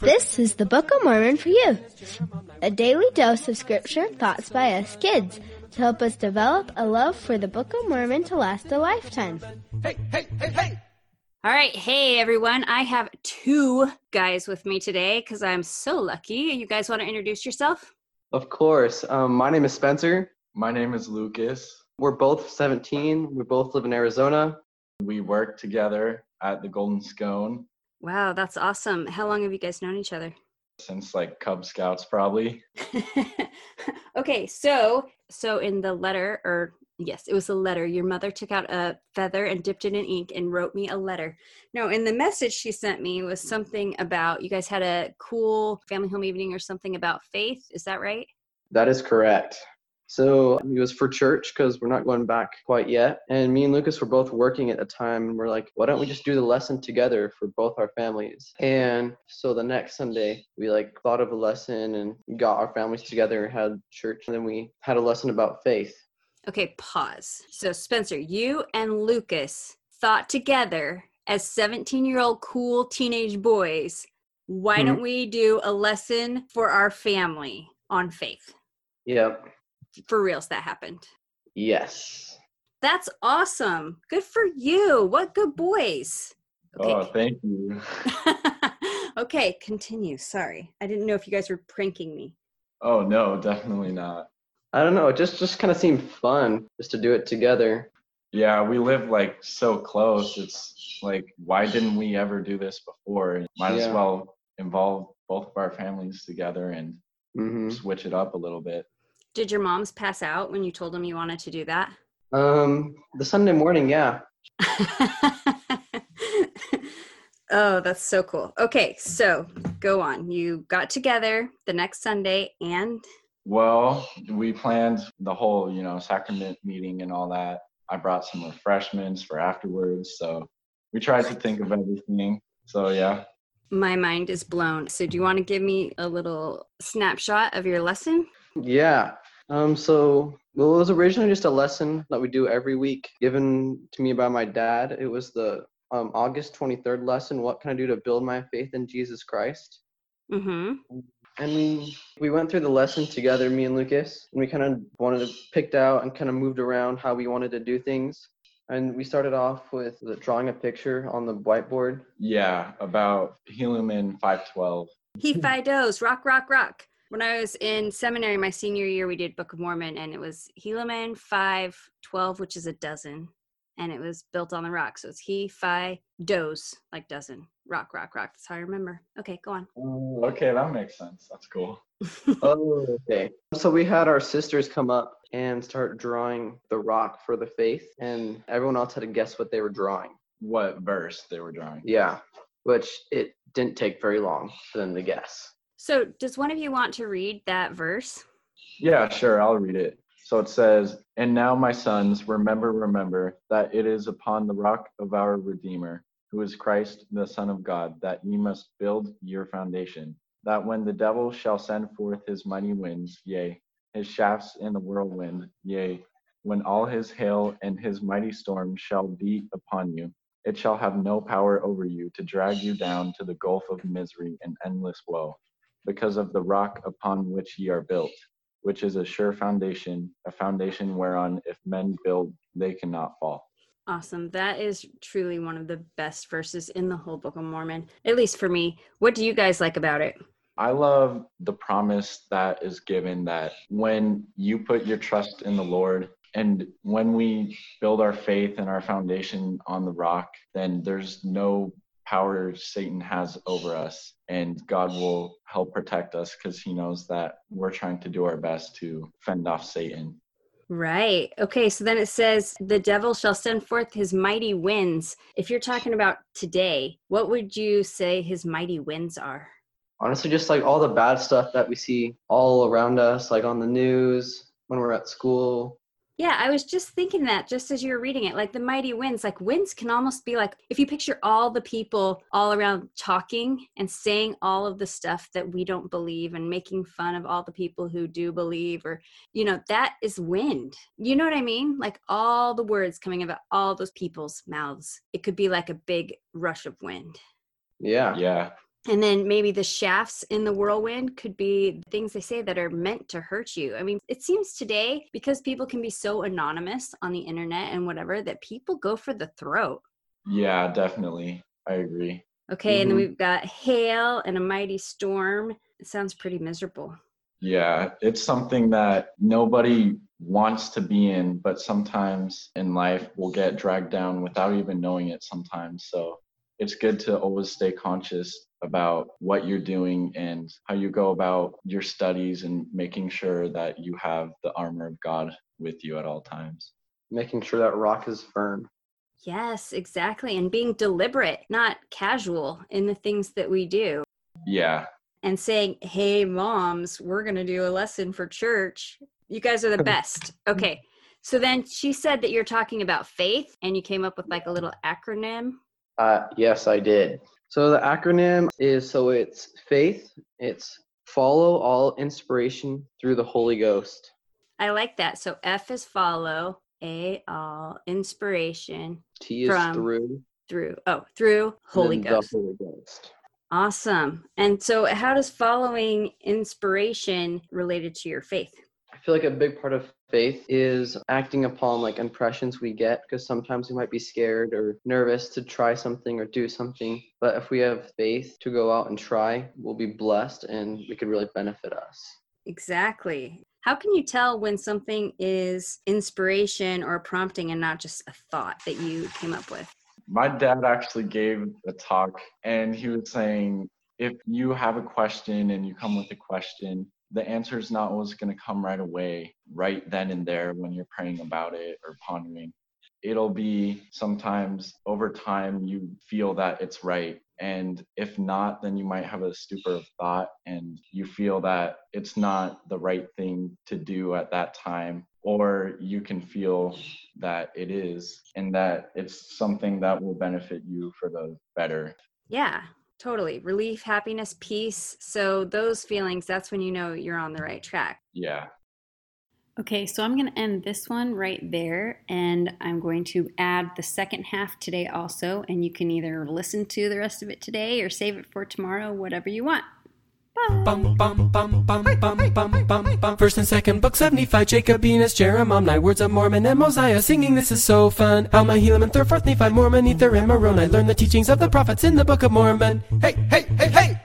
This is the Book of Mormon for you, a daily dose of scripture and thoughts by us kids to help us develop a love for the Book of Mormon to last a lifetime. Hey, hey, hey, hey! All right. Hey, everyone. I have two guys with me today because I'm so lucky. You guys want to introduce yourself? Of course. Um, my name is Spencer. My name is Lucas. We're both 17. We both live in Arizona. We work together at the Golden Scone Wow, that's awesome. How long have you guys known each other? since like Cub Scouts, probably. okay, so so in the letter or yes, it was a letter. Your mother took out a feather and dipped it in ink and wrote me a letter. No, in the message she sent me was something about you guys had a cool family home evening or something about faith. Is that right? That is correct. So it was for church because we're not going back quite yet. And me and Lucas were both working at the time. And we're like, why don't we just do the lesson together for both our families? And so the next Sunday, we like thought of a lesson and got our families together and had church. And then we had a lesson about faith. Okay, pause. So Spencer, you and Lucas thought together as 17-year-old cool teenage boys, why Mhm. don't we do a lesson for our family on faith? Yep. For reals that happened. Yes. That's awesome. Good for you. What good boys. Oh, thank you. okay, continue. Sorry. I didn't know if you guys were pranking me. Oh no, definitely not. I don't know. It just, just kind of seemed fun just to do it together. Yeah, we live like so close. It's like, why didn't we ever do this before? Might as well involve both of our families together and hmm switch it up a little bit. Did your moms pass out when you told them you wanted to do that? Um, the Sunday morning, yeah. oh, that's so cool. Okay, so go on. You got together the next Sunday and Well, we planned the whole, you know, sacrament meeting and all that. I brought some refreshments for afterwards. So we tried to think of everything. So yeah. my mind is blown. So, do you want to give me a little snapshot of your lesson? Yeah. Um, so, well, it was originally just a lesson that we do every week, given to me by my dad. It was the um, August 23rd lesson. What can I do to build my faith in Jesus Christ? Mm-hmm. And we we went through the lesson together, me and Lucas, and we kind of wanted to picked out and kind of moved around how we wanted to do things. And we started off with the drawing a picture on the whiteboard. Yeah, about Helaman 512. He Fidos, rock, rock, rock. When I was in seminary my senior year, we did Book of Mormon, and it was Helaman 5, 12, which is a dozen, and it was built on the rock. So it's He, Phi, does, like dozen. Rock, rock, rock. That's how I remember. Okay, go on. Oh, okay, that makes sense. That's cool. Oh, okay. So we had our sisters come up and start drawing the rock for the faith, and everyone else had to guess what they were drawing. What verse they were drawing? Yeah, which it didn't take very long for them to guess. So, does one of you want to read that verse? Yeah, sure, I'll read it. So it says, And now, my sons, remember, remember that it is upon the rock of our Redeemer, who is Christ, the Son of God, that ye must build your foundation. That when the devil shall send forth his mighty winds, yea, his shafts in the whirlwind, yea, when all his hail and his mighty storm shall beat upon you, it shall have no power over you to drag you down to the gulf of misery and endless woe, because of the rock upon which ye are built which is a sure foundation, a foundation whereon if men build, they cannot fall. Awesome. That is truly one of the best verses in the whole Book of Mormon, at least for me. What do you guys like about it? I love the promise that is given that when you put your trust in the Lord and when we build our faith and our foundation on the rock, then there's no power Satan has over us, and God will help protect us because he knows that we're trying to do our best to fend off Satan. Right. Okay. So then it says, the devil shall send forth his mighty winds. If you're talking about today, what would you say his mighty winds are? Honestly, just like all the bad stuff that we see all around us, like on the news, when we're at school. Yeah, I was just thinking that just as you were reading it, like the mighty winds, like winds can almost be like if you picture all the people all around talking and saying all of the stuff that we don't believe and making fun of all the people who do believe, or, you know, that is wind. You know what I mean? Like all the words coming out of all those people's mouths. It could be like a big rush of wind. Yeah. Yeah. And then maybe the shafts in the whirlwind could be things they say that are meant to hurt you. I mean, it seems today because people can be so anonymous on the internet and whatever that people go for the throat. Yeah, definitely. I agree. Okay, and then Mhm. we've got hail and a mighty storm. It sounds pretty miserable. Yeah, it's something that nobody wants to be in, but sometimes in life we'll get dragged down without even knowing it sometimes. So it's good to always stay conscious about what you're doing and how you go about your studies and making sure that you have the armor of God with you at all times. Making sure that rock is firm. Yes, exactly. And being deliberate, not casual in the things that we do. Yeah, And saying, hey, moms, we're going to do a lesson for church. You guys are the best. Okay. So then she said that you're talking about faith and you came up with like a little acronym. Uh, yes, I did. So the acronym is so it's faith. It's follow all inspiration through the Holy Ghost. I like that. So F is follow, A, all, inspiration T is From through. through, oh, through Holy Ghost. The Holy Ghost. Awesome. And so, how does following inspiration related to your faith? I feel like a big part of faith is acting upon like impressions we get because sometimes we might be scared or nervous to try something or do something. But if we have faith to go out and try, we'll be blessed and it could really benefit us. Exactly. How can you tell when something is inspiration or prompting and not just a thought that you came up with? my dad actually gave a talk and he was saying if you have a question and you come with a question the answer is not always going to come right away right then and there when you're praying about it or pondering. It'll be sometimes over time you feel that it's right and if not then you might have a stupor of thought and you feel that it's not the right thing to do at that time or you can feel that it is and that it's something that will benefit you for the better. Yeah, totally. Relief, happiness, peace. So, those feelings, that's when you know you're on the right track. yeah Okay, so I'm going to end this one right there, and I'm going to add the second half today also. And you can either listen to the rest of it today or save it for tomorrow, whatever you want. First and second book, 75, Jacob, Enos, Jeremiah, Words of Mormon, and Mosiah. Singing, this is so fun. Alma, Helaman, and third, fourth, Nephi, Mormon, Ether, and Moroni. Learn the teachings of the prophets in the Book of Mormon. Hey, hey, hey, hey!